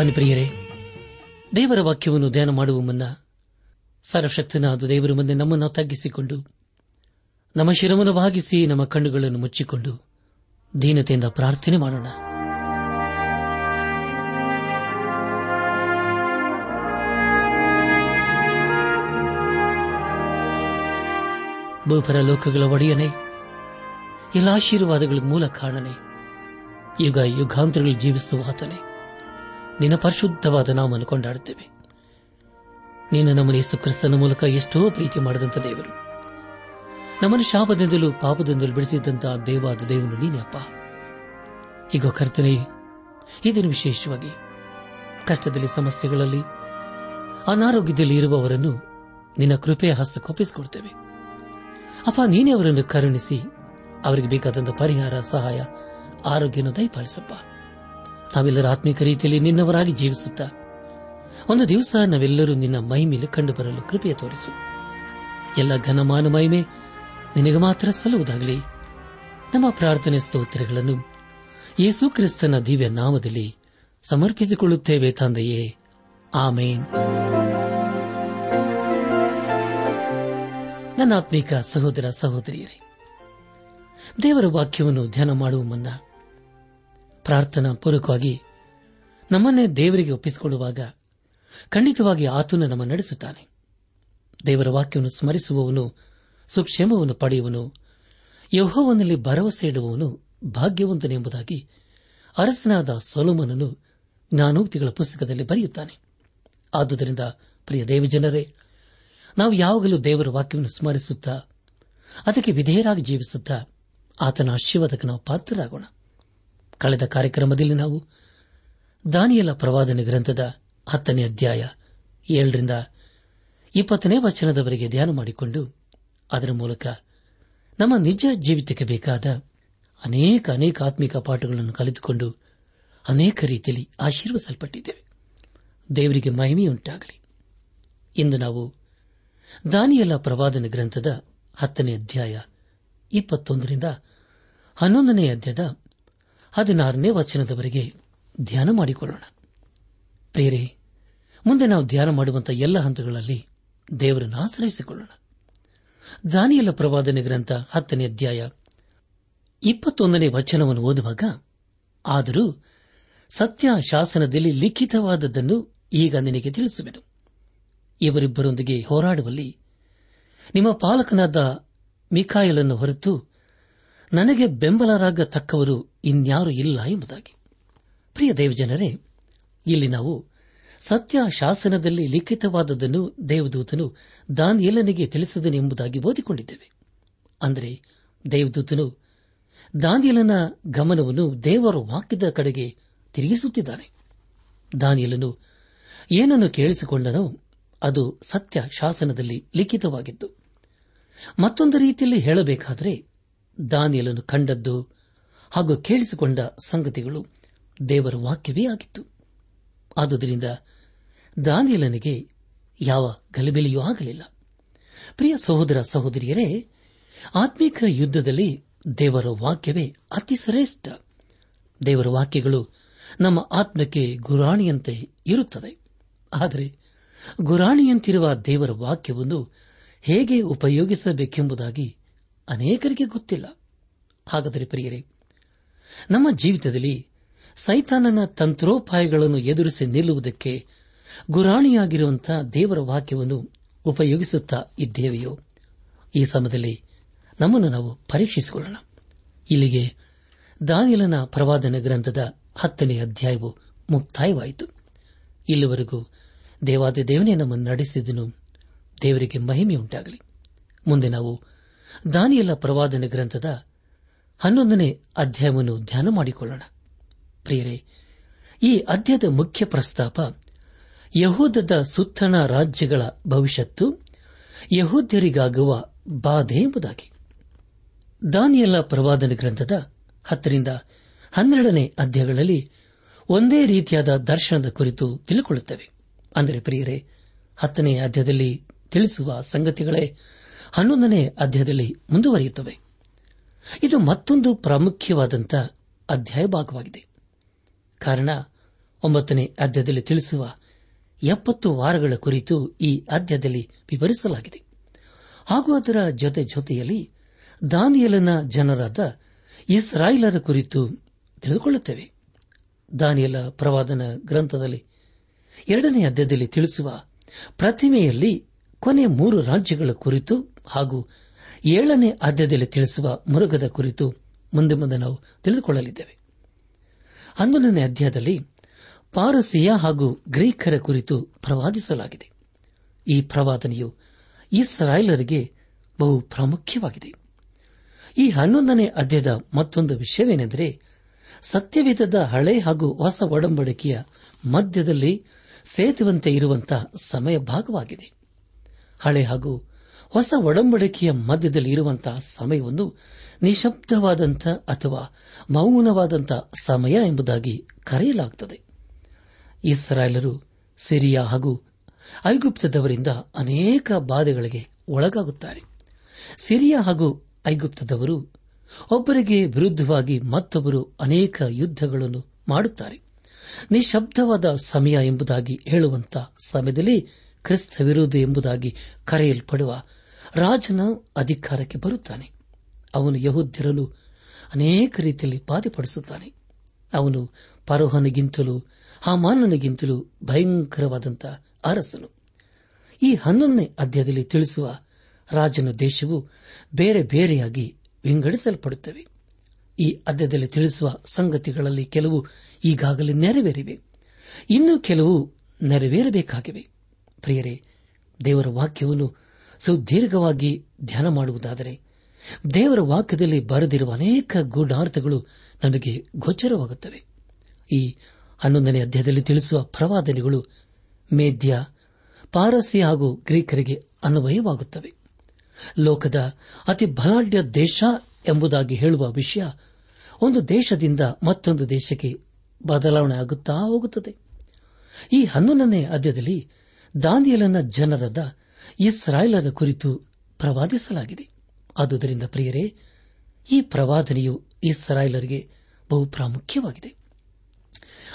ಬನ್ನಿ ಪ್ರಿಯರೇ, ದೇವರ ವಾಕ್ಯವನ್ನು ಧ್ಯಾನ ಮಾಡುವ ಮುನ್ನ ಸರ್ವಶಕ್ತನಾದ ದೇವರ ಮುಂದೆ ನಮ್ಮನ್ನು ತಗ್ಗಿಸಿಕೊಂಡು, ನಮ್ಮ ಶಿರವನ್ನು ಭಾಗಿಸಿ ನಮ್ಮ ಕಣ್ಣುಗಳನ್ನು ಮುಚ್ಚಿಕೊಂಡು ದೀನತೆಯಿಂದ ಪ್ರಾರ್ಥನೆ ಮಾಡೋಣ. ಭೂಪರ ಲೋಕಗಳ ಒಡೆಯನೆ, ಎಲ್ಲ ಆಶೀರ್ವಾದಗಳ ಮೂಲ ಕಾರಣನೆ, ಯುಗ ಯುಗಾಂತರಗಳು ಜೀವಿಸುವ ಆತನೇ. ನಿನ್ನ ಪರಿಶುದ್ಧವಾದ ನಾಮನ್ನು ಕೊಂಡಾಡುತ್ತೇವೆ. ನೀನು ನಮ್ಮನ್ನು ಯೇಸು ಕ್ರಿಸ್ತನ ಮೂಲಕ ಎಷ್ಟೋ ಪ್ರೀತಿ ಮಾಡಿದಂಥ ದೇವರು. ನಮ್ಮನ್ನು ಶಾಪದಿಂದಲೂ ಪಾಪದಿಂದಲೂ ಬಿಡಿಸಿದಂತಹ ದೇವಾದ ದೇವನು ನೀನೇ ಅಪ್ಪ. ಈಗ ಕರ್ತನೆ, ಇದನ್ನು ವಿಶೇಷವಾಗಿ ಕಷ್ಟದಲ್ಲಿ, ಸಮಸ್ಯೆಗಳಲ್ಲಿ, ಅನಾರೋಗ್ಯದಲ್ಲಿ ಇರುವವರನ್ನು ನಿನ್ನ ಕೃಪೆಯ ಹಸ್ತಕ್ಕೊಪ್ಪಿಸಿಕೊಡ್ತೇವೆ ಅಪ್ಪ, ನೀನೇ ಅವರನ್ನು ಕರುಣಿಸಿ, ಅವರಿಗೆ ಬೇಕಾದಂತಹ ಪರಿಹಾರ, ಸಹಾಯ ಆರೋಗ್ಯನ ದಯಪಾಲಿಸಪ್ಪ. ನಾವೆಲ್ಲರ ಆತ್ಮಿಕ ರೀತಿಯಲ್ಲಿ ನಿನ್ನವರಾಗಿ ಜೀವಿಸುತ್ತಾ, ಒಂದು ದಿವಸ ನಾವೆಲ್ಲರೂ ನಿನ್ನ ಮಹಿಮೇಲೆ ಕಂಡುಬರಲು ಕೃಪೆಯ ತೋರಿಸು. ಎಲ್ಲ ಘನಮಾನ ಮಹಿಮೆ ನಿನಗೆ ಮಾತ್ರ ಸಲ್ಲುವುದಾಗಲಿ. ನಮ್ಮ ಪ್ರಾರ್ಥನೆ ಸ್ತೋತ್ರಗಳನ್ನು ಯೇಸು ಕ್ರಿಸ್ತನ ದಿವ್ಯ ನಾಮದಲ್ಲಿ ಸಮರ್ಪಿಸಿಕೊಳ್ಳುತ್ತೇವೆ ತಂದೆಯೇ. ಆಮೇನ್. ನನ್ನ ಆತ್ಮೀಕ ಸಹೋದರ ಸಹೋದರಿಯರೇ, ದೇವರ ವಾಕ್ಯವನ್ನು ಧ್ಯಾನ ಮಾಡುವ ಮುನ್ನ ಪ್ರಾರ್ಥನಾ ಪೂರ್ವಕವಾಗಿ ನಮ್ಮನ್ನೇ ದೇವರಿಗೆ ಒಪ್ಪಿಸಿಕೊಳ್ಳುವಾಗ ಖಂಡಿತವಾಗಿ ಆತನು ನಮ್ಮ ನಡೆಸುತ್ತಾನೆ. ದೇವರ ವಾಕ್ಯವನ್ನು ಸ್ಮರಿಸುವವನು, ಸುಕ್ಷೇಮವನ್ನು ಪಡೆಯುವನು, ಯಹೋವನಲ್ಲಿ ಭರವಸೆ ಇಡುವವನು ಭಾಗ್ಯವಂತನೆಂಬುದಾಗಿ ಅರಸನಾದ ಸೊಲೋಮನನು ಜ್ಞಾನೋಕ್ತಿಗಳ ಪುಸ್ತಕದಲ್ಲಿ ಬರೆಯುತ್ತಾನೆ. ಆದುದರಿಂದ, ಪ್ರಿಯ ದೇವಜನರೇ, ನಾವು ಯಾವಾಗಲೂ ದೇವರ ವಾಕ್ಯವನ್ನು ಸ್ಮರಿಸುತ್ತಾ, ಅದಕ್ಕೆ ವಿಧೇಯರಾಗಿ ಜೀವಿಸುತ್ತಾ, ಆತನ ಆಶೀರ್ವಾದಕ್ಕೆ ನಾವು ಪಾತ್ರರಾಗೋಣ. ಕಳೆದ ಕಾರ್ಯಕ್ರಮದಲ್ಲಿ ನಾವು ದಾನಿಯಲ ಪ್ರವಾದನೆ ಗ್ರಂಥದ ಹತ್ತನೇ ಅಧ್ಯಾಯ ಏಳರಿಂದ ಇಪ್ಪತ್ತನೇ ವಚನದವರೆಗೆ ಧ್ಯಾನ ಮಾಡಿಕೊಂಡು ಅದರ ಮೂಲಕ ನಮ್ಮ ನಿಜ ಜೀವಿತಕ್ಕೆ ಬೇಕಾದ ಅನೇಕ ಅನೇಕ ಆತ್ಮಿಕ ಪಾಠಗಳನ್ನು ಕಲಿತುಕೊಂಡು ಅನೇಕ ರೀತಿಯಲ್ಲಿ ಆಶೀರ್ವಸಲ್ಪಟ್ಟಿದ್ದೇವೆ ದೇವರಿಗೆ ಮಹಿಮೆಯುಂಟಾಗಲಿ. ಇಂದು ನಾವು ದಾನಿಯಲ ಪ್ರವಾದನ ಗ್ರಂಥದ ಹತ್ತನೇ ಅಧ್ಯಾಯ ಇಪ್ಪತ್ತೊಂದರಿಂದ ಹನ್ನೊಂದನೇ ಅಧ್ಯಾಯದ ಹದಿನಾರನೇ ವಚನದವರೆಗೆ ಧ್ಯಾನ ಮಾಡಿಕೊಳ್ಳೋಣ. ಪ್ರೇರೆ ಮುಂದೆ ನಾವು ಧ್ಯಾನ ಮಾಡುವಂತಹ ಎಲ್ಲ ಹಂತಗಳಲ್ಲಿ ದೇವರನ್ನು ಆಶ್ರಯಿಸಿಕೊಳ್ಳೋಣ. ದಾನಿಯಲ ಪ್ರವಾದನೆ ಗ್ರಂಥ ಹತ್ತನೇ ಅಧ್ಯಾಯ ಇಪ್ಪತ್ತೊಂದನೇ ವಚನವನ್ನು ಓದುವಾಗ, ಆದರೂ ಸತ್ಯ ಶಾಸನದಲ್ಲಿ ಲಿಖಿತವಾದದ್ದನ್ನು ಈಗ ನಿನಗೆ ತಿಳಿಸುವೆನು. ಇವರಿಬ್ಬರೊಂದಿಗೆ ಹೋರಾಡುವಲ್ಲಿ ನಿಮ್ಮ ಪಾಲಕನಾದ ಮಿಖಾಯಲನ್ನು ಹೊರತು ನನಗೆ ಬೆಂಬಲರಾಗತಕ್ಕವರು ಇನ್ಯಾರೂ ಇಲ್ಲ ಎಂಬುದಾಗಿ. ಪ್ರಿಯ ದೇವಜನರೇ, ಇಲ್ಲಿ ನಾವು ಸತ್ಯ ಶಾಸನದಲ್ಲಿ ಲಿಖಿತವಾದದನ್ನು ದೇವದೂತನು ದಾನಿಯೇಲನಿಗೆ ತಿಳಿಸಿದನೆಂಬುದಾಗಿ ಓದಿಕೊಂಡಿದ್ದೇವೆ. ಅಂದರೆ, ದೇವದೂತನು ದಾನಿಯಲನ ಗಮನವನ್ನು ದೇವರ ವಾಕ್ಯದ ಕಡೆಗೆ ತಿರುಗಿಸುತ್ತಿದ್ದಾನೆ. ದಾನಿಯಲನು ಏನನ್ನು ಕೇಳಿಸಿಕೊಂಡನೋ ಅದು ಸತ್ಯ ಶಾಸನದಲ್ಲಿ ಲಿಖಿತವಾಗಿತ್ತು ಮತ್ತೊಂದು ರೀತಿಯಲ್ಲಿ ಹೇಳಬೇಕಾದರೆ ದಾನಿಯಲನು ಕಂಡದ್ದು ಹಾಗೂ ಕೇಳಿಸಿಕೊಂಡ ಸಂಗತಿಗಳು ದೇವರ ವಾಕ್ಯವೇ ಆಗಿತ್ತು. ಆದುದರಿಂದ ದಾನಿಯಲನಿಗೆ ಯಾವ ಗಲಿಬಿಲಿಯೂ ಆಗಲಿಲ್ಲ. ಪ್ರಿಯ ಸಹೋದರ ಸಹೋದರಿಯರೇ ಆತ್ಮೀಕ ಯುದ್ಧದಲ್ಲಿ ದೇವರ ವಾಕ್ಯವೇ ಅತಿ ಶ್ರೇಷ್ಠ. ದೇವರ ವಾಕ್ಯಗಳು ನಮ್ಮ ಆತ್ಮಕ್ಕೆ ಗುರಾಣಿಯಂತೆ ಇರುತ್ತದೆ. ಆದರೆ ಗುರಾಣಿಯಂತಿರುವ ದೇವರ ವಾಕ್ಯವನ್ನು ಹೇಗೆ ಉಪಯೋಗಿಸಬೇಕೆಂಬುದಾಗಿ ಅನೇಕರಿಗೆ ಗೊತ್ತಿಲ್ಲ. ಹಾಗಾದರೆ ಪ್ರಿಯರೇ, ನಮ್ಮ ಜೀವಿತದಲ್ಲಿ ಸೈತಾನನ ತಂತ್ರೋಪಾಯಗಳನ್ನು ಎದುರಿಸಿ ನಿಲ್ಲುವುದಕ್ಕೆ ಗುರಾಣಿಯಾಗಿರುವಂತಹ ದೇವರ ವಾಕ್ಯವನ್ನು ಉಪಯೋಗಿಸುತ್ತಾ ಇದ್ದೇವೆಯೋ, ಈ ಸಮಯದಲ್ಲಿ ನಮ್ಮನ್ನು ನಾವು ಪರೀಕ್ಷಿಸಿಕೊಳ್ಳೋಣ. ಇಲ್ಲಿಗೆ ದಾನಿಲನ ಪ್ರವಾದನ ಗ್ರಂಥದ ಹತ್ತನೇ ಅಧ್ಯಾಯವು ಮುಕ್ತಾಯವಾಯಿತು. ಇಲ್ಲಿವರೆಗೂ ದೇವಾದ ದೇವನೇ ನಮ್ಮನ್ನು ನಡೆಸಿದನು ದೇವರಿಗೆ ಮಹಿಮೆಯುಂಟಾಗಲಿ. ಮುಂದೆ ನಾವು ದಾನಿಯಲ ಪ್ರವಾದನೆ ಗ್ರಂಥದ ಹನ್ನೊಂದನೇ ಅಧ್ಯಾಯವನ್ನು ಧ್ಯಾನ ಮಾಡಿಕೊಳ್ಳೋಣ. ಪ್ರಿಯರೇ, ಈ ಅಧ್ಯದ ಮುಖ್ಯ ಪ್ರಸ್ತಾಪ ಯಹೂದದ ಸುತ್ತಣ ರಾಜ್ಯಗಳ ಭವಿಷ್ಯತ್ತು ಯಹೂದ್ಯರಿಗಾಗುವ ಬಾಧೆ ಎಂಬುದಾಗಿ. ದಾನಿಯಲ ಪ್ರವಾದನ ಗ್ರಂಥದ ಹತ್ತರಿಂದ ಹನ್ನೆರಡನೇ ಅಧ್ಯಾಯಗಳಲ್ಲಿ ಒಂದೇ ರೀತಿಯಾದ ದರ್ಶನದ ಕುರಿತು ತಿಳಿಕೊಳ್ಳುತ್ತವೆ. ಅಂದರೆ ಪ್ರಿಯರೇ, ಹತ್ತನೇ ಅಧ್ಯಾಯದಲ್ಲಿ ತಿಳಿಸುವ ಸಂಗತಿಗಳೇ ಹನ್ನೊಂದನೇ ಅಧ್ಯಾಯದಲ್ಲಿ ಮುಂದುವರಿಯುತ್ತವೆ. ಇದು ಮತ್ತೊಂದು ಪ್ರಾಮುಖ್ಯವಾದಂಥ ಅಧ್ಯಾಯ ಭಾಗವಾಗಿದೆ. ಕಾರಣ, ಒಂಬತ್ತನೇ ಅಧ್ಯಾಯದಲ್ಲಿ ತಿಳಿಸುವ ಎಪ್ಪತ್ತು ವಾರಗಳ ಕುರಿತು ಈ ಅಧ್ಯಾಯದಲ್ಲಿ ವಿವರಿಸಲಾಗಿದೆ. ಹಾಗೂ ಅದರ ಜೊತೆ ಜೊತೆಯಲ್ಲಿ ದಾನಿಯಲನ ಜನರಾದ ಇಸ್ರಾಯಿಲರ ಕುರಿತು ತಿಳಿದುಕೊಳ್ಳುತ್ತೇವೆ. ದಾನಿಯಲ ಪ್ರವಾದನ ಗ್ರಂಥದಲ್ಲಿ ಎರಡನೇ ಅಧ್ಯಾಯದಲ್ಲಿ ತಿಳಿಸುವ ಪ್ರತಿಮೆಯಲ್ಲಿ ಕೊನೆ ಮೂರು ರಾಜ್ಯಗಳ ಕುರಿತು ಹಾಗೂ ಏಳನೇ ಆದ್ಯದಲ್ಲಿ ತಿಳಿಸುವ ಮುರುಗದ ಕುರಿತು ಮುಂದೆ ಮುಂದೆ ನಾವು ತಿಳಿದುಕೊಳ್ಳಲಿದ್ದೇವೆ. ಹನ್ನೊಂದನೇ ಅಧ್ಯಾಯದಲ್ಲಿ ಪಾರಸಿಯ ಹಾಗೂ ಗ್ರೀಕರ ಕುರಿತು ಪ್ರವಾದಿಸಲಾಗಿದೆ. ಈ ಪ್ರವಾದನೆಯು ಇಸ್ರಾಯೇಲರಿಗೆ ಬಹು ಪ್ರಾಮುಖ್ಯವಾಗಿದೆ. ಈ ಹನ್ನೊಂದನೇ ಅಧ್ಯಾಯದ ಮತ್ತೊಂದು ವಿಷಯವೇನೆಂದರೆ, ಸತ್ಯವೇದದ ಹಳೆ ಹಾಗೂ ಹೊಸ ಒಡಂಬಡಿಕೆಯ ಮಧ್ಯದಲ್ಲಿ ಸೇತುವಂತೆ ಇರುವಂತಹ ಸಮಯ ಭಾಗವಾಗಿದೆ. ಹಳೆ ಹಾಗೂ ಹೊಸ ಒಡಂಬಡಿಕೆಯ ಮಧ್ಯದಲ್ಲಿ ಇರುವಂತಹ ಸಮಯವನ್ನು ನಿಶಬ್ದವಾದಂಥ ಅಥವಾ ಮೌನವಾದಂಥ ಸಮಯ ಎಂಬುದಾಗಿ ಕರೆಯಲಾಗುತ್ತದೆ ಇಸ್ರಾಯೇಲರು ಸಿರಿಯಾ ಹಾಗೂ ಐಗುಪ್ತದವರಿಂದ ಅನೇಕ ಬಾಧೆಗಳಿಗೆ ಒಳಗಾಗುತ್ತಾರೆ. ಸಿರಿಯಾ ಹಾಗೂ ಐಗುಪ್ತದವರು ಒಬ್ಬರಿಗೆ ವಿರುದ್ಧವಾಗಿ ಮತ್ತೊಬ್ಬರು ಅನೇಕ ಯುದ್ದಗಳನ್ನು ಮಾಡುತ್ತಾರೆ. ನಿಶಬ್ದವಾದ ಸಮಯ ಎಂಬುದಾಗಿ ಹೇಳುವಂತ ಸಮಯದಲ್ಲಿ ಕ್ರಿಸ್ತ ವಿರೋಧಿ ಎಂಬುದಾಗಿ ಕರೆಯಲ್ಪಡುವ ರಾಜನ ಅಧಿಕಾರಕ್ಕೆ ಬರುತ್ತಾನೆ. ಅವನು ಯಹೋದ್ಯರನ್ನು ಅನೇಕ ರೀತಿಯಲ್ಲಿ ಬಾಧೆಪಡಿಸುತ್ತಾನೆ. ಅವನು ಪರೋಹನಿಗಿಂತಲೂ ಹಾಮಾನನಿಗಿಂತಲೂ ಭಯಂಕರವಾದಂತಹ ಅರಸನು. ಈ ಹನ್ನೊಂದನೇ ಅಧ್ಯಾಯದಲ್ಲಿ ತಿಳಿಸುವ ರಾಜನ ದೇಶವು ಬೇರೆ ಬೇರೆಯಾಗಿ ವಿಂಗಡಿಸಲ್ಪಡುತ್ತವೆ. ಈ ಅಧ್ಯಾಯದಲ್ಲಿ ತಿಳಿಸುವ ಸಂಗತಿಗಳಲ್ಲಿ ಕೆಲವು ಈಗಾಗಲೇ ನೆರವೇರಿವೆ. ಇನ್ನೂ ಕೆಲವು ನೆರವೇರಬೇಕಾಗಿವೆ. ಪ್ರಿಯರೇ, ದೇವರ ವಾಕ್ಯವನ್ನು ಸುದೀರ್ಘವಾಗಿ ಧ್ಯಾನ ಮಾಡುವುದಾದರೆ, ದೇವರ ವಾಕ್ಯದಲ್ಲಿ ಬರೆದಿರುವ ಅನೇಕ ಗೂಢಾರ್ಥಗಳು ನಮಗೆ ಗೋಚರವಾಗುತ್ತವೆ. ಈ ಹನ್ನೊಂದನೇ ಅಧ್ಯಾಯದಲ್ಲಿ ತಿಳಿಸುವ ಪ್ರವಾದನೆಗಳು ಮೇದ್ಯ, ಪಾರಸಿ ಹಾಗೂ ಗ್ರೀಕರಿಗೆ ಅನ್ವಯವಾಗುತ್ತವೆ. ಲೋಕದ ಅತಿ ಬಲಾಢ್ಯ ದೇಶ ಎಂಬುದಾಗಿ ಹೇಳುವ ವಿಷಯ ಒಂದು ದೇಶದಿಂದ ಮತ್ತೊಂದು ದೇಶಕ್ಕೆ ಬದಲಾವಣೆ ಆಗುತ್ತಾ ಹೋಗುತ್ತದೆ. ಈ ಹನ್ನೊಂದನೇ ಅಧ್ಯಾಯದಲ್ಲಿ ದಾನಿಯಲನ ಜನರದ ಇಸ್ರಾಯೇಲರ ಕುರಿತು ಪ್ರವಾದಿಸಲಾಗಿದೆ. ಆದುದರಿಂದ ಪ್ರಿಯರೇ, ಈ ಪ್ರವಾದನೆಯು ಇಸ್ರಾಯೇಲರಿಗೆ ಬಹು ಪ್ರಾಮುಖ್ಯವಾಗಿದೆ.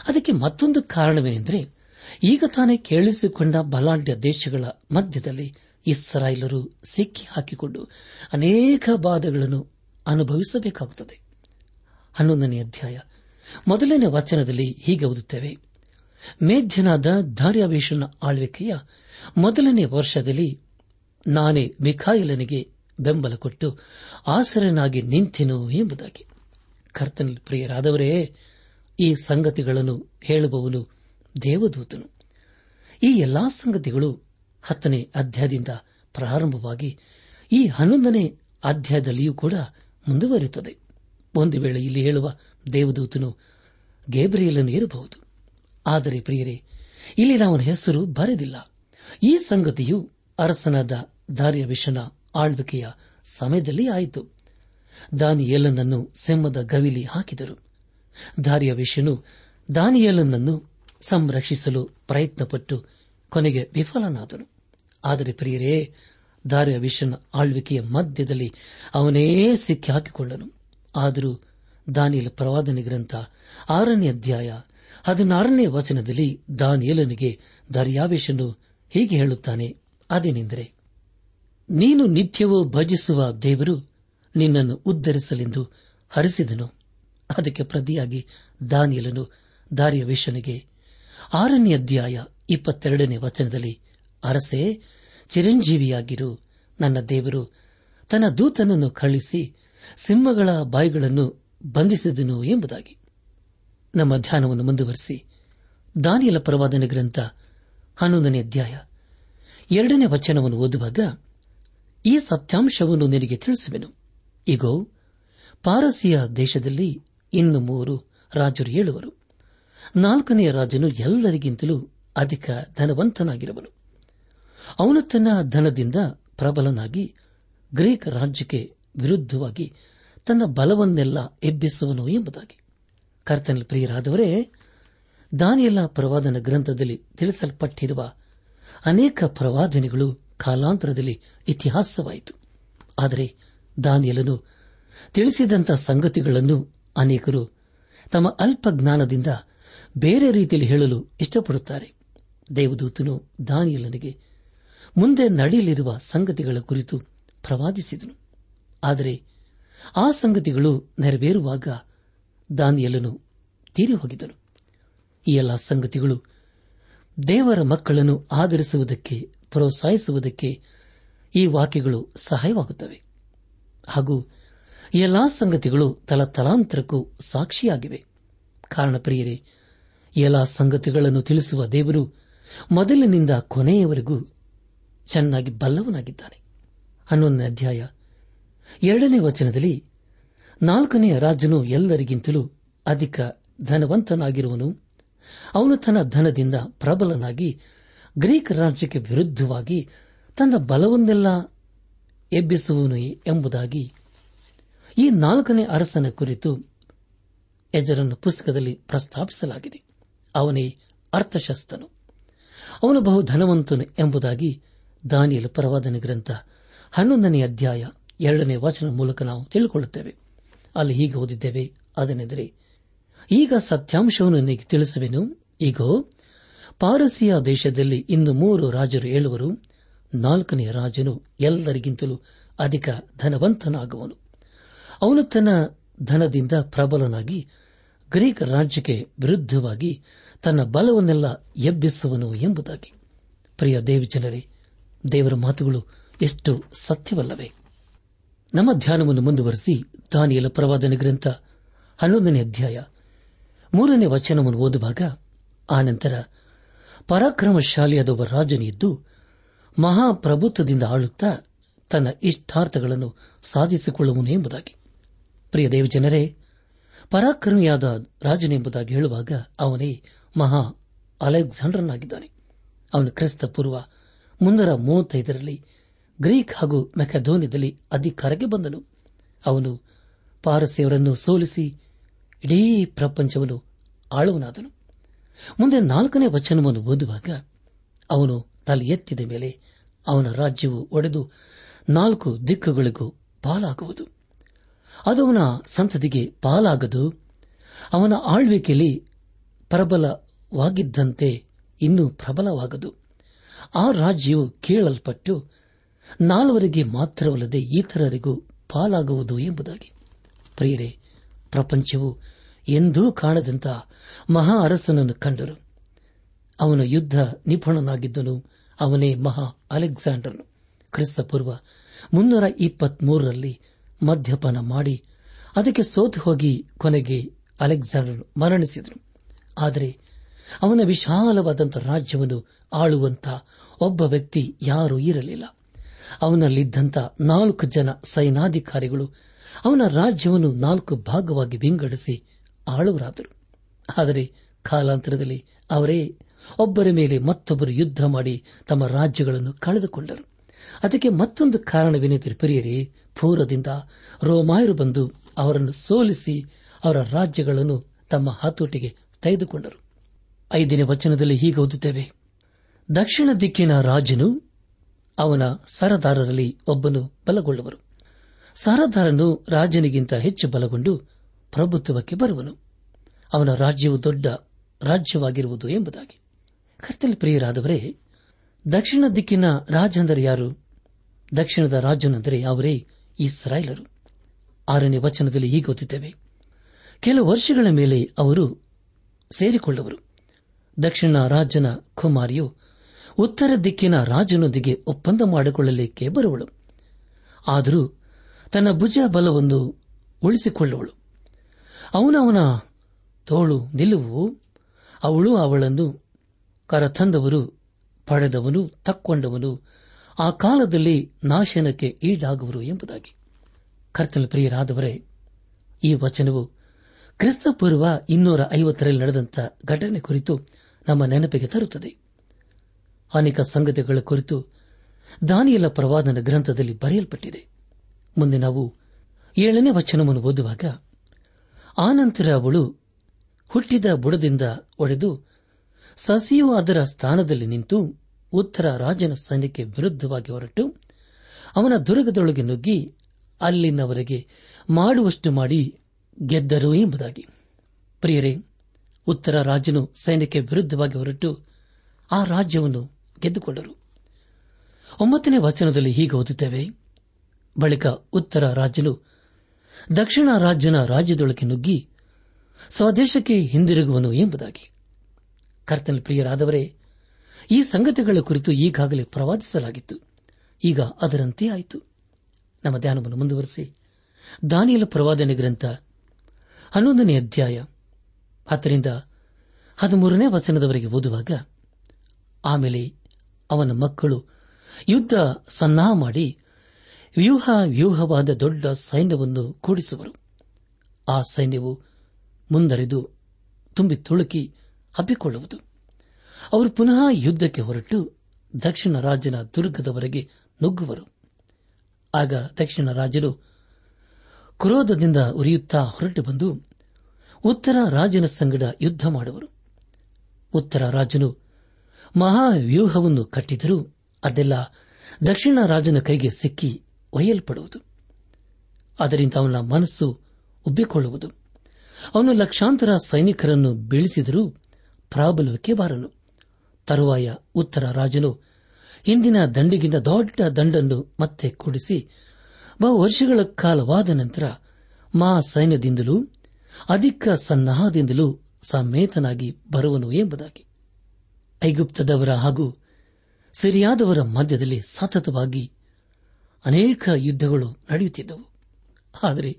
ಅದಕ್ಕೆ ಮತ್ತೊಂದು ಕಾರಣವೇನೆಂದರೆ, ಈಗ ತಾನೇ ಕೇಳಿಸಿಕೊಂಡ ಬಲಾಢ್ಯ ದೇಶಗಳ ಮಧ್ಯದಲ್ಲಿ ಇಸ್ರಾಯೇಲರು ಸಿಕ್ಕಿ ಹಾಕಿಕೊಂಡು ಅನೇಕ ಬಾಧೆಗಳನ್ನು ಅನುಭವಿಸಬೇಕಾಗುತ್ತದೆ. ಹನ್ನೊಂದನೇ ಅಧ್ಯಾಯ. ಮೊದಲನೇ ವಚನದಲ್ಲಿ ಹೀಗೆ ಓದುತ್ತೇವೆ. ಮೇಧ್ಯನಾದ ಧಾರ್ಯಾವೇಶನ ಆಳ್ವಿಕೆಯ ಮೊದಲನೇ ವರ್ಷದಲ್ಲಿ ನಾನೇ ಮಿಖಾಯಿಲನಿಗೆ ಬೆಂಬಲ ಕೊಟ್ಟು ಆಸರನಾಗಿ ನಿಂತೆನು ಎಂಬುದಾಗಿ. ಕರ್ತನ ಪ್ರಿಯರಾದವರೇ, ಈ ಸಂಗತಿಗಳನ್ನು ಹೇಳುವವನು ದೇವದೂತನು. ಈ ಎಲ್ಲಾ ಸಂಗತಿಗಳು ಹತ್ತನೇ ಅಧ್ಯಾಯದಿಂದ ಪ್ರಾರಂಭವಾಗಿ ಈ ಹನ್ನೊಂದನೇ ಅಧ್ಯಾಯದಲ್ಲಿಯೂ ಕೂಡ ಮುಂದುವರಿಯುತ್ತದೆ. ಒಂದು ವೇಳೆ ಇಲ್ಲಿ ಹೇಳುವ ದೇವದೂತನು ಗೇಬ್ರಿಯಲನ್ನು ಇರಬಹುದು ಆದರೆ ಪ್ರಿಯರೇ, ಇಲ್ಲಿ ಅವನ ಹೆಸರು ಬರೆದಿಲ್ಲ. ಈ ಸಂಗತಿಯು ಅರಸನಾದ ದಾರ್ಯವಿಷನ ಆಳ್ವಿಕೆಯ ಸಮಯದಲ್ಲಿ ಆಯಿತು. ದಾನಿಯೇಲನನ್ನು ಸಿಂಹದ ಗವಿಲಿ ಹಾಕಿದರು. ದಾರ್ಯವಿಷನು ದಾನಿಯೇಲನನ್ನು ಸಂರಕ್ಷಿಸಲು ಪ್ರಯತ್ನಪಟ್ಟು ಕೊನೆಗೆ ವಿಫಲನಾದನು. ಆದರೆ ಪ್ರಿಯರೇ, ದಾರ್ಯವಿಷನ ಆಳ್ವಿಕೆಯ ಮಧ್ಯದಲ್ಲಿ ಅವನೇ ಸಿಕ್ಕಿ ಹಾಕಿಕೊಂಡನು ಆದರೂ ದಾನಿಯಲ ಪ್ರವಾದನೆ ಗ್ರಂಥ ಆರನೇ ಅಧ್ಯಾಯ ಹದಿನಾರನೇ ವಚನದಲ್ಲಿ ದಾನಿಯಲನಿಗೆ ದರ್ಯಾವೇಶನು ಹೀಗೆ ಹೇಳುತ್ತಾನೆ, ಅದೇನೆಂದರೆ, ನೀನು ನಿತ್ಯವೂ ಭಜಿಸುವ ದೇವರು ನಿನ್ನನ್ನು ಉದ್ದರಿಸಲೆಂದು ಹರಿಸಿದನು. ಅದಕ್ಕೆ ಪ್ರತಿಯಾಗಿ ದಾನಿಯಲನು ದಾರ್ಯವೇಶನಿಗೆ ಆರನೇ ಅಧ್ಯಾಯ ಇಪ್ಪತ್ತೆರಡನೇ ವಚನದಲ್ಲಿ, ಅರಸೆ, ಚಿರಂಜೀವಿಯಾಗಿರು, ನನ್ನ ದೇವರು, ತನ್ನ ದೂತನನ್ನು ಕಳಿಸಿ ಸಿಂಹಗಳ ಬಾಯಿಗಳನ್ನು ಬಂಧಿಸಿದನು ಎಂಬುದಾಗಿ. ನಮ್ಮ ಧ್ಯಾನವನ್ನು ಮುಂದುವರೆಸಿ. ದಾನಿಯಲ ಪರವಾದನ ಗ್ರಂಥ ಹನ್ನೊಂದನೇ ಅಧ್ಯಾಯ. ಎರಡನೇ ವಚನವನ್ನು ಓದುವಾಗ ಈ ಸತ್ಯಾಂಶವನ್ನು ನಿನಗೆ ತಿಳಿಸುವೆನು. ಈಗೋ ಪಾರಸಿಯ ದೇಶದಲ್ಲಿ ಇನ್ನು ಮೂವರು ರಾಜರು ಹೇಳುವರು ನಾಲ್ಕನೆಯ ರಾಜನು ಎಲ್ಲರಿಗಿಂತಲೂ ಅಧಿಕ ಧನವಂತನಾಗಿರುವನು. ಅವನು ತನ್ನ ಧನದಿಂದ ಪ್ರಬಲನಾಗಿ ಗ್ರೀಕ್ ರಾಜ್ಯಕ್ಕೆ ವಿರುದ್ಧವಾಗಿ ತನ್ನ ಬಲವನ್ನೆಲ್ಲ ಎಬ್ಬಿಸುವನು ಎಂಬುದಾಗಿ. ಕರ್ತನ ಪ್ರಿಯರಾದವರೇ ದಾನಿಯಲ್ಲ ಪ್ರವಾದನ ಗ್ರಂಥದಲ್ಲಿ ತಿಳಿಸಲ್ಪಟ್ಟಿರುವ ಅನೇಕ ಪ್ರವಾದನೆಗಳು ಕಾಲಾಂತರದಲ್ಲಿ ಇತಿಹಾಸವಾಯಿತು. ಆದರೆ ದಾನಿಯಲನು ತಿಳಿಸಿದಂತಹ ಸಂಗತಿಗಳನ್ನು ಅನೇಕರು ತಮ್ಮ ಅಲ್ಪ ಜ್ಞಾನದಿಂದ ಬೇರೆ ರೀತಿಯಲ್ಲಿ ಹೇಳಲು ಇಷ್ಟಪಡುತ್ತಾರೆ. ದೇವದೂತನು ದಾನಿಯಲನಿಗೆ ಮುಂದೆ ನಡೆಯಲಿರುವ ಸಂಗತಿಗಳ ಕುರಿತು ಪ್ರವಾದಿಸಿದನು. ಆದರೆ ಆ ಸಂಗತಿಗಳು ನೆರವೇರುವಾಗ ದಾನಿಯಲನು ತೀರಿ ಹೋಗಿದನು ಈ ಎಲ್ಲ ಸಂಗತಿಗಳು ದೇವರ ಮಕ್ಕಳನ್ನು ಆಧರಿಸುವುದಕ್ಕೆ, ಪ್ರೋತ್ಸಾಹಿಸುವುದಕ್ಕೆ ಈ ವಾಕ್ಯಗಳು ಸಹಾಯವಾಗುತ್ತವೆ. ಹಾಗೂ ಈ ಎಲ್ಲಾ ಸಂಗತಿಗಳು ತಲತಲಾಂತರಕ್ಕೂ ಸಾಕ್ಷಿಯಾಗಿವೆ. ಕಾರಣ ಪ್ರಿಯರೇ ಎಲ್ಲಾ ಸಂಗತಿಗಳನ್ನು ತಿಳಿಸುವ ದೇವರು ಮೊದಲಿನಿಂದ ಕೊನೆಯವರೆಗೂ ಚೆನ್ನಾಗಿ ಬಲ್ಲವನಾಗಿದ್ದಾನೆ. ಹನ್ನೊಂದನೇ ಅಧ್ಯಾಯ ಎರಡನೇ ವಚನದಲ್ಲಿ ನಾಲ್ಕನೆಯ ರಾಜನು ಎಲ್ಲರಿಗಿಂತಲೂ ಅಧಿಕ ಧನವಂತನಾಗಿರುವನು. ಅವನು ತನ್ನ ಧನದಿಂದ ಪ್ರಬಲನಾಗಿ ಗ್ರೀಕ್ ರಾಜ್ಯಕ್ಕೆ ವಿರುದ್ಧವಾಗಿ ತನ್ನ ಬಲವನ್ನೆಲ್ಲ ಎಬ್ಬಿಸುವನು ಎಂಬುದಾಗಿ ಈ ನಾಲ್ಕನೇ ಅರಸನ ಕುರಿತು ಎಜರನ್ನು ಪುಸ್ತಕದಲ್ಲಿ ಪ್ರಸ್ತಾಪಿಸಲಾಗಿದೆ. ಅವನೇ ಅರ್ಥಶಸ್ತನು ಅವನು ಬಹು ಧನವಂತನು ಎಂಬುದಾಗಿ ದಾನಿಯಲು ಪರವಾದನ ಗ್ರಂಥ ಹನ್ನೊಂದನೇ ಅಧ್ಯಾಯ ಎರಡನೇ ವಚನ ಮೂಲಕ ನಾವು ತಿಳಿದುಕೊಳ್ಳುತ್ತೇವೆ ಅಲ್ಲಿ ಹೀಗೆ ಓದಿದ್ದೇವೆ. ಅದನೆಂದರೆ, ಈಗ ಸತ್ಯಾಂಶವನ್ನು ನಿನಗೆ ತಿಳಿಸುವೆನು. ಈಗ, ಪಾರಸಿಯ ದೇಶದಲ್ಲಿ ಇನ್ನು ಮೂರು ರಾಜರು ಏಳುವರು. ನಾಲ್ಕನೆಯ ರಾಜನು ಎಲ್ಲರಿಗಿಂತಲೂ ಅಧಿಕ ಧನವಂತನಾಗುವನು. ಅವನು ತನ್ನ ಧನದಿಂದ ಪ್ರಬಲನಾಗಿ ಗ್ರೀಕ್ ರಾಜ್ಯಕ್ಕೆ ವಿರುದ್ಧವಾಗಿ ತನ್ನ ಬಲವನ್ನೆಲ್ಲ ಎಬ್ಬಿಸುವನು ಎಂಬುದಾಗಿ. ಪ್ರಿಯ ದೇವಜನರೇ, ದೇವರ ಮಾತುಗಳು ಎಷ್ಟು ಸತ್ಯವಲ್ಲವೇ? ನಮ್ಮ ಧ್ಯಾನವನ್ನು ಮುಂದುವರೆಸಿ ದಾನಿಯಲ ಪ್ರವಾದನ ಗ್ರಂಥ ಹನ್ನೊಂದನೇ ಅಧ್ಯಾಯ ಮೂರನೇ ವಚನವನ್ನು ಓದುವಾಗ ಆನಂತರ ಪರಾಕ್ರಮಶಾಲಿಯಾದ ಒಬ್ಬ ರಾಜನಿದ್ದು ಮಹಾಪ್ರಭುತ್ವದಿಂದ ಆಳುತ್ತಾ ತನ್ನ ಇಷ್ಟಾರ್ಥಗಳನ್ನು ಸಾಧಿಸಿಕೊಳ್ಳುವನು ಎಂಬುದಾಗಿ. ಪ್ರಿಯ ದೇವಜನರೇ, ಪರಾಕ್ರಮಿಯಾದ ರಾಜನೆಂಬುದಾಗಿ ಹೇಳುವಾಗ ಅವನೇ ಮಹಾ ಅಲೆಕ್ಸಾಂಡರ್ನಾಗಿದ್ದಾನೆ. ಅವನು ಕ್ರಿಸ್ತ ಪೂರ್ವ ಮುನ್ನೂರ ಮೂವತ್ತೈದರಲ್ಲಿ ಗ್ರೀಕ್ ಹಾಗೂ ಮೆಕಧೋನಿಯದಲ್ಲಿ ಅಧಿಕಾರಕ್ಕೆ ಬಂದನು. ಅವನು ಪಾರಸಿಯವರನ್ನು ಸೋಲಿಸಿ ಇಡೀ ಪ್ರಪಂಚವನ್ನು ಆಳುವನಾದನು. ಮುಂದೆ ನಾಲ್ಕನೇ ವಚನವನ್ನು ಓದುವಾಗ ಅವನು ತಲೆ ಎತ್ತಿದ ಮೇಲೆ ಅವನ ರಾಜ್ಯವು ಒಡೆದು ನಾಲ್ಕು ದಿಕ್ಕುಗಳಿಗೂ ಪಾಲಾಗುವುದು. ಅದು ಅವನ ಸಂತತಿಗೆ ಪಾಲಾಗದು, ಅವನ ಆಳ್ವಿಕೆಯಲ್ಲಿ ಪ್ರಬಲವಾಗಿದ್ದಂತೆ ಇನ್ನೂ ಪ್ರಬಲವಾಗದು. ಆ ರಾಜ್ಯವು ಕೇಳಲ್ಪಟ್ಟು ನಾಲ್ವರಿಗೆ ಮಾತ್ರವಲ್ಲದೆ ಇತರರಿಗೂ ಪಾಲಾಗುವುದು ಎಂಬುದಾಗಿ. ಪ್ರಿಯರೇ, ಪ್ರಪಂಚವು ಎಂದೂ ಕಾಣದಂತಹ ಮಹಾ ಅರಸನನ್ನು ಕಂಡರು. ಅವನ ಯುದ್ಧ ನಿಪುಣನಾಗಿದ್ದನು. ಅವನೇ ಮಹಾ ಅಲೆಕ್ಸಾಂಡರ್ನು. ಕ್ರಿಸ್ತಪೂರ್ವ ಮುನ್ನೂರ ಇಪ್ಪತ್ಮೂರರಲ್ಲಿ ಮದ್ಯಪಾನ ಮಾಡಿ ಅದಕ್ಕೆ ಸೋತು ಹೋಗಿ ಕೊನೆಗೆ ಅಲೆಕ್ಸಾಂಡರ್ ಮರಣಿಸಿದನು. ಆದರೆ ಅವನ ವಿಶಾಲವಾದಂಥ ರಾಜ್ಯವನ್ನು ಆಳುವಂತ ಒಬ್ಬ ವ್ಯಕ್ತಿ ಯಾರೂ ಇರಲಿಲ್ಲ. ಅವನಲ್ಲಿದ್ದಂಥ ನಾಲ್ಕು ಜನ ಸೈನಾಧಿಕಾರಿಗಳು ಅವನ ರಾಜ್ಯವನ್ನು ನಾಲ್ಕು ಭಾಗವಾಗಿ ವಿಂಗಡಿಸಿ ಆಳುವರಾದರು. ಆದರೆ ಕಾಲಾಂತರದಲ್ಲಿ ಅವರೇ ಒಬ್ಬರ ಮೇಲೆ ಮತ್ತೊಬ್ಬರು ಯುದ್ಧ ಮಾಡಿ ತಮ್ಮ ರಾಜ್ಯಗಳನ್ನು ಕಳೆದುಕೊಂಡರು. ಅದಕ್ಕೆ ಮತ್ತೊಂದು ಕಾರಣವೇನೆಂದರೆ ಪ್ರಿಯರೇ, ಪೂರ್ವದಿಂದ ರೋಮಾಯರು ಬಂದು ಅವರನ್ನು ಸೋಲಿಸಿ ಅವರ ರಾಜ್ಯಗಳನ್ನು ತಮ್ಮ ಹತೋಟಿಗೆ ತೆಗೆದುಕೊಂಡರು. ಐದನೇ ವಚನದಲ್ಲಿ ಹೀಗೆ ಓದುತ್ತೇವೆ. ದಕ್ಷಿಣ ದಿಕ್ಕಿನ ರಾಜನು ಅವನ ಸರದಾರರಲ್ಲಿ ಒಬ್ಬನು ಬಲಗೊಳ್ಳುವರು. ಸರದಾರನು ರಾಜನಿಗಿಂತ ಹೆಚ್ಚು ಬಲಗೊಂಡು ಪ್ರಭುತ್ವಕ್ಕೆ ಬರುವನು. ಅವನ ರಾಜ್ಯವು ದೊಡ್ಡ ರಾಜ್ಯವಾಗಿರುವುದು ಎಂಬುದಾಗಿ. ಕರ್ತಲ್ ಪ್ರಿಯರಾದವರೇ, ದಕ್ಷಿಣ ದಿಕ್ಕಿನ ರಾಜ ಅಂದರೆ ಯಾರು? ದಕ್ಷಿಣದ ರಾಜನೆಂದರೆ ಅವರೇ ಇಸ್ರಾಯೇಲರು. ಆರನೇ ವಚನದಲ್ಲಿ ಹೀಗೆ ಗೊತ್ತಿದ್ದೇವೆ ಕೆಲವು ವರ್ಷಗಳ ಮೇಲೆ ಅವರು ಸೇರಿಕೊಳ್ಳುವರು. ದಕ್ಷಿಣ ರಾಜನ ಕುಮಾರಿಯು ಉತ್ತರ ದಿಕ್ಕಿನ ರಾಜನೊಂದಿಗೆ ಒಪ್ಪಂದ ಮಾಡಿಕೊಳ್ಳಲಿಕ್ಕೆ ಬರುವಳು. ಆದರೂ ತನ್ನ ಭುಜ ಬಲವನ್ನು ಉಳಿಸಿಕೊಳ್ಳುವಳು. ಅವನು ಅವನ ತೋಳು ನಿಲುವು ಅವಳು ಅವಳನ್ನು ಕರತಂದವರು, ಪಡೆದವನು ತಕ್ಕೊಂಡವನು, ಆ ಕಾಲದಲ್ಲಿ ನಾಶನಕ್ಕೆ ಈಡಾಗುವರು ಎಂಬುದಾಗಿ. ಕರ್ತನ ಪ್ರಿಯರಾದವರೇ, ಈ ವಚನವು ಕ್ರಿಸ್ತಪೂರ್ವ ಇನ್ನೂರ ಐವತ್ತರಲ್ಲಿ ನಡೆದಂತ ಘಟನೆ ಕುರಿತು ನಮ್ಮ ನೆನಪಿಗೆ ತರುತ್ತದೆ. ಅನೇಕ ಸಂಗತಿಗಳ ಕುರಿತು ದಾನಿಯಲ ಪ್ರವಾದನ ಗ್ರಂಥದಲ್ಲಿ ಬರೆಯಲ್ಪಟ್ಟಿದೆ. ಮುಂದೆ ನಾವು ಏಳನೇ ವಚನವನ್ನು ಓದುವಾಗ, ಆನಂತರ ಅವಳು ಹುಟ್ಟಿದ ಬುಡದಿಂದ ಒಡೆದು ಸಸಿಯು ಅದರ ಸ್ಥಾನದಲ್ಲಿ ನಿಂತು ಉತ್ತರ ರಾಜನ ಸೈನ್ಯಕ್ಕೆ ವಿರುದ್ಧವಾಗಿ ಹೊರಟು, ಅವನ ದುರ್ಗದೊಳಗೆ ನುಗ್ಗಿ ಅಲ್ಲಿನವರೆಗೆ ಮಾಡುವಷ್ಟು ಮಾಡಿ ಗೆದ್ದರು ಎಂಬುದಾಗಿ. ಪ್ರಿಯರೇ, ಉತ್ತರ ರಾಜನು ಸೈನ್ಯಕ್ಕೆ ವಿರುದ್ಧವಾಗಿ ಹೊರಟು ಆ ರಾಜ್ಯವನ್ನು ಗೆದ್ದುಕೊಂಡರು. ಒಂಬತ್ತನೇ ವಚನದಲ್ಲಿ ಹೀಗೆ ಓದುತ್ತೇವೆ. ಬಳಿಕ ಉತ್ತರ ರಾಜನು ದಕ್ಷಿಣ ರಾಜ್ಯನ ರಾಜ್ಯದೊಳಗೆ ನುಗ್ಗಿ ಸ್ವದೇಶಕ್ಕೆ ಹಿಂದಿರುಗುವನು ಎಂಬುದಾಗಿ. ಕರ್ತನ ಪ್ರಿಯರಾದವರೇ, ಈ ಸಂಗತಿಗಳ ಕುರಿತು ಈಗಾಗಲೇ ಪ್ರವಾದಿಸಲಾಗಿತ್ತು. ಈಗ ಅದರಂತೆ ಆಯಿತು. ನಮ್ಮ ಧ್ಯಾನವನ್ನು ಮುಂದುವರೆಸಿ. ದಾನಿಯಲ ಪ್ರವಾದನೆ ಗ್ರಂಥ ಹನ್ನೊಂದನೇ ಅಧ್ಯಾಯ ಹತ್ತರಿಂದ ಹದಿಮೂರನೇ ವಚನದವರೆಗೆ ಓದುವಾಗ, ಆಮೇಲೆ ಅವನ ಮಕ್ಕಳು ಯುದ್ಧ ಸನ್ನಾಹ ಮಾಡಿ ವ್ಯೂಹ ವ್ಯೂಹವಾದ ದೊಡ್ಡ ಸೈನ್ಯವನ್ನು ಕೂಡಿಸುವರು. ಆ ಸೈನ್ಯವು ಮುಂದರಿದು ತುಂಬಿ ತುಳುಕಿ ಹಬ್ಬಿಕೊಳ್ಳುವುದು ಅವರು ಪುನಃ ಯುದ್ಧಕ್ಕೆ ಹೊರಟು ದಕ್ಷಿಣ ರಾಜನ ದುರ್ಗದವರೆಗೆ ನುಗ್ಗುವರು. ಆಗ ದಕ್ಷಿಣ ರಾಜರು ಕ್ರೋಧದಿಂದ ಉರಿಯುತ್ತಾ ಹೊರಟು ಬಂದು ಉತ್ತರ ರಾಜನ ಸಂಗಡ ಯುದ್ಧ ಮಾಡುವರು. ಉತ್ತರ ರಾಜನು ಮಹಾವ್ಯೂಹವನ್ನು ಕಟ್ಟಿದರೂ ಅದೆಲ್ಲ ದಕ್ಷಿಣ ರಾಜನ ಕೈಗೆ ಸಿಕ್ಕಿ ಒಯ್ಯಲ್ಪಡುವುದು. ಅದರಿಂದ ಅವನ ಮನಸ್ಸು ಉಬ್ಬಿಕೊಳ್ಳುವುದು. ಅವನು ಲಕ್ಷಾಂತರ ಸೈನಿಕರನ್ನು ಬೀಳಿಸಿದರೂ ಪ್ರಾಬಲ್ಯಕ್ಕೆ ಬಾರನು. ತರುವಾಯ ಉತ್ತರ ರಾಜನು ಹಿಂದಿನ ದಂಡಿಗಿಂತ ದೊಡ್ಡ ದಂಡನ್ನು ಮತ್ತೆ ಕೂಡಿಸಿ ಬಹು ವರ್ಷಗಳ ಕಾಲವಾದ ನಂತರ ಮಾ ಸೈನ್ಯದಿಂದಲೂ ಅಧಿಕ ಸನ್ನಾಹದಿಂದಲೂ ಸಮೇತನಾಗಿ ಬರುವನು ಎಂಬುದಾಗಿ. ಐಗುಪ್ತದವರ ಹಾಗೂ ಸಿರಿಯಾದವರ ಮಧ್ಯದಲ್ಲಿ ಸತತವಾಗಿ ಅನೇಕ ಯುದ್ಧಗಳು ನಡೆಯುತ್ತಿದ್ದವು. ಆದರೆ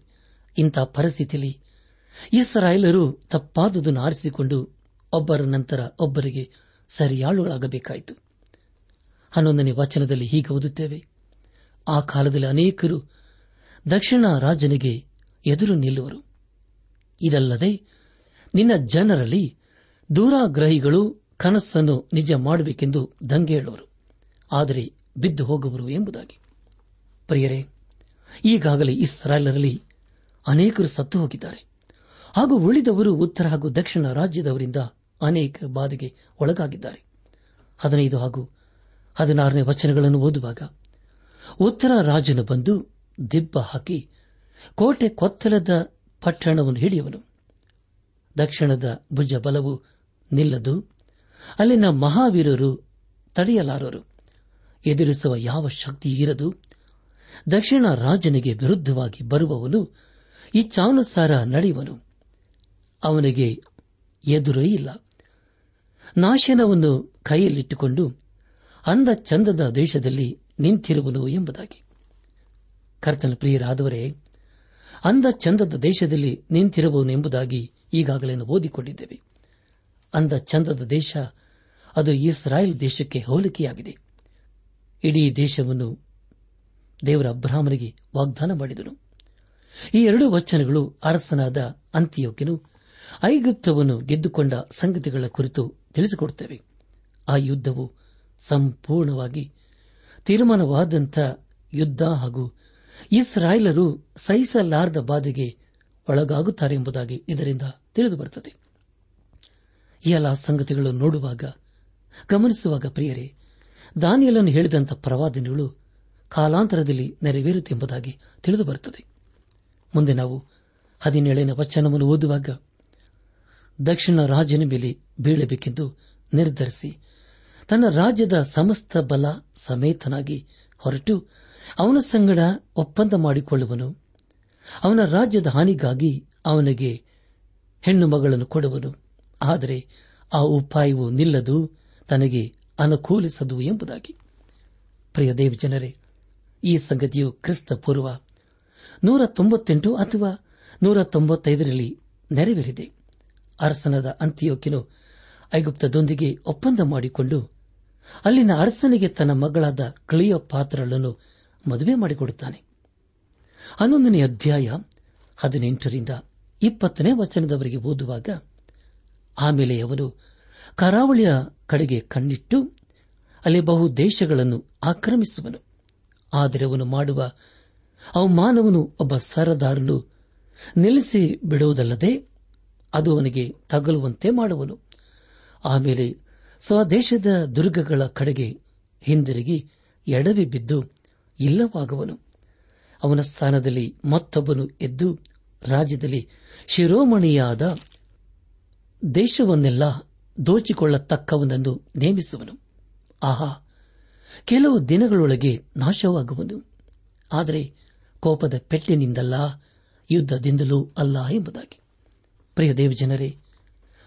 ಇಂಥ ಪರಿಸ್ಥಿತಿಯಲ್ಲಿ ಇಸ್ರಾಯೇಲರು ತಪ್ಪಾದುದನ್ನು ಆರಿಸಿಕೊಂಡು ಒಬ್ಬರ ನಂತರ ಒಬ್ಬರಿಗೆ ಸರಿಯಾಳುಗಳಾಗಬೇಕಾಯಿತು. ಹನ್ನೊಂದನೇ ವಚನದಲ್ಲಿ ಹೀಗೆ ಓದುತ್ತೇವೆ. ಆ ಕಾಲದಲ್ಲಿ ಅನೇಕರು ದಕ್ಷಿಣ ರಾಜನಿಗೆ ಎದುರು ನಿಲ್ಲುವರು. ಇದಲ್ಲದೆ ನಿನ್ನ ಜನರಲ್ಲಿ ದೂರಾಗ್ರಹಿಗಳು ಕನಸನ್ನು ನಿಜ ಮಾಡಬೇಕೆಂದು ದಂಗೆ ಹೇಳುವರು. ಆದರೆ ಬಿದ್ದು ಹೋಗುವರು ಎಂಬುದಾಗಿ. ಪ್ರಿಯರೇ, ಈಗಾಗಲೇ ಇಸ್ರಾಯೇಲರಲ್ಲಿ ಅನೇಕರು ಸತ್ತು ಹೋಗಿದ್ದಾರೆ. ಹಾಗೂ ಉಳಿದವರು ಉತ್ತರ ಹಾಗೂ ದಕ್ಷಿಣ ರಾಜ್ಯದವರಿಂದ ಅನೇಕ ಬಾಧೆಗೆ ಒಳಗಾಗಿದ್ದಾರೆ. ಹದಿನೈದು ಹಾಗೂ ಹದಿನಾರನೇ ವಚನಗಳನ್ನು ಓದುವಾಗ, ಉತ್ತರ ರಾಜನು ಬಂದು ದಿಬ್ಬ ಹಾಕಿ ಕೋಟೆ ಕೊತ್ತಲದ ಪಟ್ಟಣವನ್ನು ಹಿಡಿಯುವನು. ದಕ್ಷಿಣದ ಭುಜ ಬಲವು ನಿಲ್ಲದು ಅಲ್ಲಿನ ಮಹಾವೀರರು ತಡೆಯಲಾರರು. ಎದುರಿಸುವ ಯಾವ ಶಕ್ತಿ ಇರದು? ದಕ್ಷಿಣ ರಾಜನಿಗೆ ವಿರುದ್ಧವಾಗಿ ಬರುವವನು ಇಚ್ಛಾನುಸಾರ ನಡೆಯುವನು. ಅವನಿಗೆ ಎದುರೇ ಇಲ್ಲ. ನಾಶನವನ್ನು ಕೈಯಲ್ಲಿಟ್ಟುಕೊಂಡು ಅಂದ ಚಂದದ ದೇಶದಲ್ಲಿ ನಿಂತಿರುವನು ಎಂಬುದಾಗಿ. ಕರ್ತನ ಪ್ರಿಯರಾದವರೇ, ಅಂದ ಚಂದದ ದೇಶದಲ್ಲಿ ನಿಂತಿರುವವನು ಎಂಬುದಾಗಿ ಈಗಾಗಲೇ ಓದಿಕೊಂಡಿದ್ದೇವೆ. ಅಂದ ಚಂದದ ದೇಶ ಅದು ಇಸ್ರಾಯೇಲ್ ದೇಶಕ್ಕೆ ಹೋಲಿಕೆಯಾಗಿದೆ. ಇಡೀ ದೇಶವನ್ನು ದೇವರ ಅಬ್ರಾಹ್ಮನಿಗೆ ವಾಗ್ದಾನ ಮಾಡಿದನು. ಈ ಎರಡು ವಚನಗಳು ಅರಸನಾದ ಅಂತ್ಯೋಕ್ಯನು ಐಗುಪ್ತವನ್ನು ಗೆದ್ದುಕೊಂಡ ಸಂಗತಿಗಳ ಕುರಿತು ತಿಳಿಸಿಕೊಡುತ್ತವೆ. ಆ ಯುದ್ಧವು ಸಂಪೂರ್ಣವಾಗಿ ತೀರ್ಮಾನವಾದಂಥ ಯುದ್ಧ ಹಾಗೂ ಇಸ್ರಾಯೇಲರು ಸಹಿಸಲಾರದ ಬಾಧೆಗೆ ಒಳಗಾಗುತ್ತಾರೆ ಎಂಬುದಾಗಿ ಇದರಿಂದ ತಿಳಿದುಬರುತ್ತದೆ. ಈ ಎಲ್ಲ ಸಂಗತಿಗಳನ್ನು ನೋಡುವಾಗ, ಗಮನಿಸುವಾಗ ಪ್ರಿಯರೇ ದಾನಿಯಲನ್ನು ಹೇಳಿದಂಥ ಪ್ರವಾದನೆಗಳು ಕಾಲಾಂತರದಲ್ಲಿ ನೆರವೇರುತ್ತೆಂಬುದಾಗಿ ತಿಳಿದುಬರುತ್ತದೆ. ಮುಂದೆ ನಾವು ಹದಿನೇಳನೇ ವಚನವನ್ನು ಓದುವಾಗ, ದಕ್ಷಿಣ ರಾಜನ ಮೇಲೆ ಬೀಳಬೇಕೆಂದು ನಿರ್ಧರಿಸಿ, ತನ್ನ ರಾಜ್ಯದ ಸಮಸ್ತ ಬಲ ಸಮೇತನಾಗಿ ಹೊರಟು ಅವನ ಸಂಗಡ ಒಪ್ಪಂದ ಮಾಡಿಕೊಳ್ಳುವನು, ಅವನ ರಾಜ್ಯದ ಹಾನಿಗಾಗಿ ಅವನಿಗೆ ಹೆಣ್ಣು ಮಗಳನ್ನು ಕೊಡುವನು. ಆದರೆ ಆ ಉಪಾಯವು ನಿಲ್ಲದು, ತನಗೆ ಅನುಕೂಲಿಸದು ಎಂಬುದಾಗಿ. ಪ್ರಿಯ ದೇವಜನರೇ ಈ ಸಂಗತಿಯು ಕ್ರಿಸ್ತ ಪೂರ್ವ ನೂರ ತೊಂಬತ್ತೆಂಟು ಅಥವಾ ನೂರ ತೊಂಬತ್ತೈದರಲ್ಲಿ ನೆರವೇರಿದೆ. ಅರಸನದ ಅಂತ್ಯೋಕಿನು ಐಗುಪ್ತದೊಂದಿಗೆ ಒಪ್ಪಂದ ಮಾಡಿಕೊಂಡು ಅಲ್ಲಿನ ಅರಸನಿಗೆ ತನ್ನ ಮಗಳಾದ ಕ್ಲಿಯ ಪಾತ್ರಗಳನ್ನು ಮದುವೆ ಮಾಡಿಕೊಡುತ್ತಾನೆ. ಹನ್ನೊಂದನೇ ಅಧ್ಯಾಯ ಹದಿನೆಂಟರಿಂದ ಇಪ್ಪತ್ತನೇ ವಚನದವರೆಗೆ ಓದುವಾಗ ಆಮೇಲೆ ಅವನು ಕರಾವಳಿಯ ಕಡೆಗೆ ಕಣ್ಣಿಟ್ಟು ಅಲ್ಲಿ ಬಹು ದೇಶಗಳನ್ನು ಆಕ್ರಮಿಸುವನು. ಆದರೆ ಅವನು ಮಾಡುವ ಅವಮಾನವನು ಒಬ್ಬ ಸರದಾರನು ನಿಲ್ಲಿಸಿ ಬಿಡುವುದಲ್ಲದೆ ಅದು ಅವನಿಗೆ ತಗಲುವಂತೆ ಮಾಡುವನು. ಆಮೇಲೆ ಸ್ವದೇಶದ ದುರ್ಗಗಳ ಕಡೆಗೆ ಹಿಂದಿರುಗಿ ಎಡವಿ ಬಿದ್ದು ಇಲ್ಲವಾಗುವನು. ಅವನ ಸ್ಥಾನದಲ್ಲಿ ಮತ್ತೊಬ್ಬನು ಎದ್ದು ರಾಜ್ಯದಲ್ಲಿ ಶಿರೋಮಣಿಯಾದ ದೇಶವನ್ನೆಲ್ಲ ದೋಚಿಕೊಳ್ಳತಕ್ಕವನನ್ನು ನೇಮಿಸುವನು. ಆಹಾ, ಕೆಲವು ದಿನಗಳೊಳಗೆ ನಾಶವಾಗುವನು. ಆದರೆ ಕೋಪದ ಪೆಟ್ಟಿನಿಂದಲ್ಲ, ಯುದ್ಧದಿಂದಲೂ ಅಲ್ಲ ಎಂಬುದಾಗಿ. ಪ್ರಿಯ ದೇವಜನರೇ,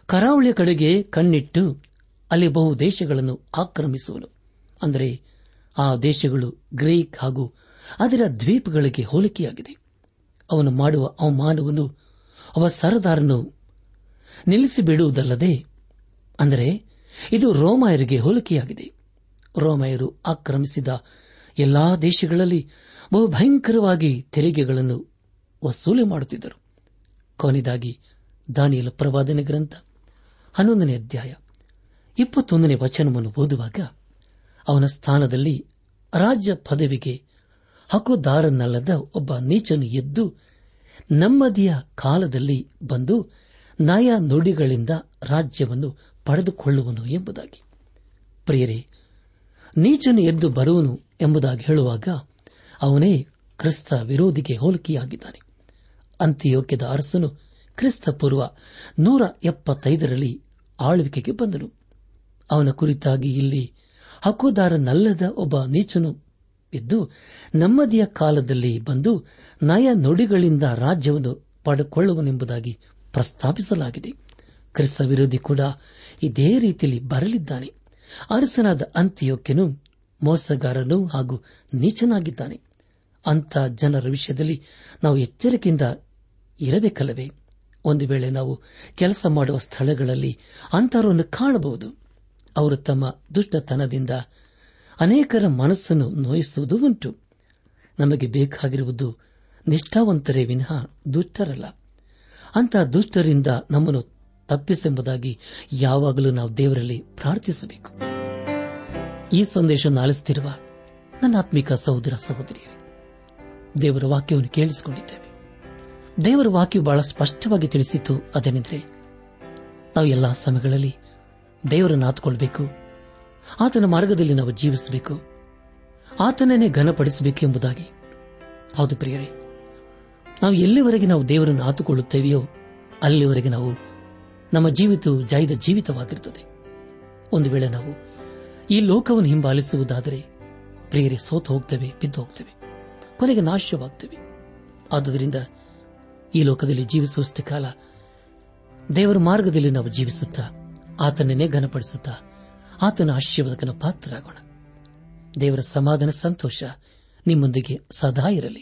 ಕರಾವಳಿಯ ಕಡೆಗೆ ಕಣ್ಣಿಟ್ಟು ಅಲ್ಲಿ ಬಹು ದೇಶಗಳನ್ನು ಆಕ್ರಮಿಸುವನು. ಅಂದರೆ ಆ ದೇಶಗಳು ಗ್ರೀಕ್ ಹಾಗೂ ಅದರ ದ್ವೀಪಗಳಿಗೆ ಹೋಲಿಕೆಯಾಗಿದೆ. ಅವನು ಮಾಡುವ ಅವಮಾನವನ್ನು ಅವ ಸರದಾರನು ನಿಲ್ಲಿಸಿಬಿಡುವುದಲ್ಲದೆ, ಅಂದರೆ ಇದು ರೋಮಾಯರಿಗೆ ಹೋಲಿಕೆಯಾಗಿದೆ. ರೋಮಾಯರು ಆಕ್ರಮಿಸಿದ ಎಲ್ಲಾ ದೇಶಗಳಲ್ಲಿ ಬಹು ಭಯಂಕರವಾಗಿ ತೆರಿಗೆಗಳನ್ನು ವಸೂಲಿ ಮಾಡುತ್ತಿದ್ದರು. ಕೊನೆಯದಾಗಿ ದಾನಿಯಲ ಪ್ರವಾದನೆ ಗ್ರಂಥ, ಹನ್ನೊಂದನೇ ಅಧ್ಯಾಯ, ಇಪ್ಪತ್ತೊಂದನೇ ವಚನವನ್ನು ಓದುವಾಗ ಅವನ ಸ್ಥಾನದಲ್ಲಿ ರಾಜ್ಯ ಪದವಿಗೆ ಹಕ್ಕುದಾರನಲ್ಲದ ಒಬ್ಬ ನೀಚನು ಎದ್ದು ನಮ್ಮದಿಯ ಕಾಲದಲ್ಲಿ ಬಂದು ನಯ ನುಡಿಗಳಿಂದ ರಾಜ್ಯವನ್ನು ಪಡೆದುಕೊಳ್ಳುವನು ಎಂಬುದಾಗಿ. ಪ್ರಿಯರೇ, ನೀಚನು ಎದ್ದು ಬರುವನು ಎಂಬುದಾಗಿ ಹೇಳುವಾಗ ಅವನೇ ಕ್ರಿಸ್ತ ವಿರೋಧಿಗೆ ಹೋಲಿಕೆಯಾಗಿದ್ದಾನೆ. ಅಂತ್ಯೋಕ್ಯದ ಅರಸನು ಕ್ರಿಸ್ತ ಪೂರ್ವ ನೂರ ಎಪ್ಪತ್ತೈದರಲ್ಲಿ ಆಳ್ವಿಕೆಗೆ ಬಂದನು. ಅವನ ಕುರಿತಾಗಿ ಇಲ್ಲಿ ಹಕ್ಕುದಾರನಲ್ಲದ ಒಬ್ಬ ನೀಚನು ಎದ್ದು ನೆಮ್ಮದಿಯ ಕಾಲದಲ್ಲಿ ಬಂದು ನಯ ನುಡಿಗಳಿಂದ ರಾಜ್ಯವನ್ನು ಪಡೆಕೊಳ್ಳುವನೆಂಬುದಾಗಿ ಪ್ರಸ್ತಾಪಿಸಲಾಗಿದೆ. ಕ್ರಿಸ್ತ ವಿರೋಧಿ ಕೂಡ ಇದೇ ರೀತಿಯಲ್ಲಿ ಬರಲಿದ್ದಾನೆ. ಅರಸನಾದ ಅಂತ್ಯೋಕ್ಯನು ಮೋಸಗಾರನು ಹಾಗೂ ನೀಚನಾಗಿದ್ದಾನೆ. ಅಂಥ ಜನರ ವಿಷಯದಲ್ಲಿ ನಾವು ಎಚ್ಚರಿಕೆಯಿಂದ ಇರಬೇಕಲ್ಲವೇ? ಒಂದು ವೇಳೆ ನಾವು ಕೆಲಸ ಮಾಡುವ ಸ್ಥಳಗಳಲ್ಲಿ ಅಂತರವನ್ನು ಕಾಣಬಹುದು. ಅವರು ತಮ್ಮ ದುಷ್ಟತನದಿಂದ ಅನೇಕರ ಮನಸ್ಸನ್ನು ನೋಯಿಸುವುದು ಉಂಟು. ನಮಗೆ ಬೇಕಾಗಿರುವುದು ನಿಷ್ಠಾವಂತರೇ ವಿನಃ ದುಷ್ಟರಲ್ಲ. ಅಂಥ ದುಷ್ಟರಿಂದ ನಮ್ಮನ್ನು ತಪ್ಪಿಸೆಂಬುದಾಗಿ ಯಾವಾಗಲೂ ನಾವು ದೇವರಲ್ಲಿ ಪ್ರಾರ್ಥಿಸಬೇಕು. ಈ ಸಂದೇಶ ಆಲಿಸುತ್ತಿರುವ ನನ್ನ ಆತ್ಮಿಕ ಸಹೋದರ ಸಹೋದರಿಯರೇ, ದೇವರ ವಾಕ್ಯವನ್ನು ಕೇಳಿಸಿಕೊಂಡಿದ್ದೇವೆ. ದೇವರ ವಾಕ್ಯವು ಬಹಳ ಸ್ಪಷ್ಟವಾಗಿ ತಿಳಿಸಿತು. ಅದೇನೆಂದರೆ, ನಾವು ಎಲ್ಲಾ ಸಮಯಗಳಲ್ಲಿ ದೇವರನ್ನು ಆತುಕೊಳ್ಬೇಕು. ಆತನ ಮಾರ್ಗದಲ್ಲಿ ನಾವು ಜೀವಿಸಬೇಕು. ಆತನನ್ನೇ ಘನಪಡಿಸಬೇಕು ಎಂಬುದಾಗಿ. ಹೌದು ಪ್ರಿಯರೇ ನಾವು ಎಲ್ಲಿವರೆಗೆ ನಾವು ದೇವರನ್ನು ಆತುಕೊಳ್ಳುತ್ತೇವೆಯೋ ಅಲ್ಲಿವರೆಗೆ ನಾವು ನಮ್ಮ ಜೀವಿತವು ಜೈದ ಜೀವಿತವಾಗಿರುತ್ತದೆ. ಒಂದು ವೇಳೆ ನಾವು ಈ ಲೋಕವನ್ನು ಹಿಂಬಾಲಿಸುವುದಾದರೆ ಪ್ರಿಯರೇ, ಸೋತು ಹೋಗ್ತೇವೆ, ಬಿದ್ದು ಹೋಗ್ತೇವೆ, ಕೊನೆಗೆ ನಾಶವಾಗ್ತೇವೆ. ಆದುದರಿಂದ ಈ ಲೋಕದಲ್ಲಿ ಜೀವಿಸುವಷ್ಟೇ ಕಾಲ ದೇವರ ಮಾರ್ಗದಲ್ಲಿ ನಾವು ಜೀವಿಸುತ್ತಾ, ಆತನನ್ನೇ ಘನಪಡಿಸುತ್ತಾ, ಆತನ ಆಶೀರ್ವಾದಕನ ಪಾತ್ರರಾಗೋಣ. ದೇವರ ಸಮಾಧಾನ, ಸಂತೋಷ ನಿಮ್ಮೊಂದಿಗೆ ಸದಾ ಇರಲಿ.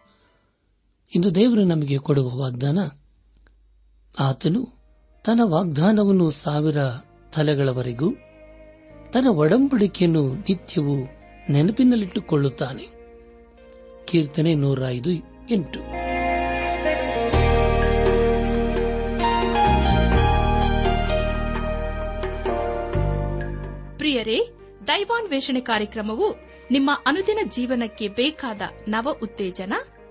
ಇಂದು ದೇವರು ನಮಗೆ ಕೊಡುವ ವಾಗ್ದಾನ, ಆತನು ತನ್ನ ವಾಗ್ದಾನವನ್ನು ಸಾವಿರ ತಲೆಗಳವರೆಗೂ, ತನ್ನ ಒಡಂಬಡಿಕೆಯನ್ನು ನಿತ್ಯವೂ ನೆನಪಿನಲ್ಲಿಟ್ಟುಕೊಳ್ಳುತ್ತಾನೆ. ಕೀರ್ತನೆ ನೂರ ಐದು ಎಂಟು. ಪ್ರಿಯರೇ, ದೈವಾನ್ವೇಷಣೆ ಕಾರ್ಯಕ್ರಮವು ನಿಮ್ಮ ಅನುದಿನ ಜೀವನಕ್ಕೆ ಬೇಕಾದ ನವ ಉತ್ತೇಜನ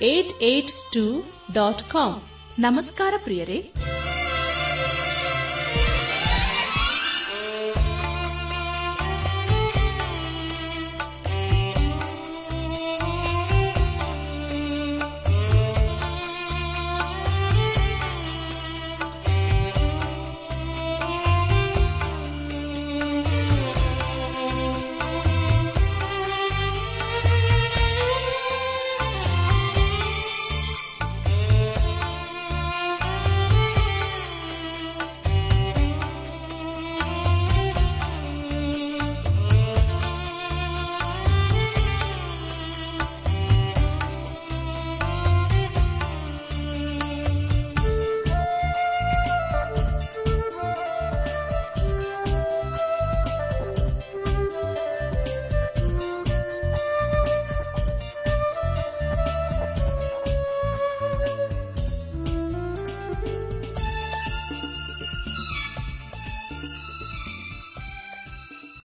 eight eight two dot com ನಮಸ್ಕಾರ ಪ್ರಿಯರೇ.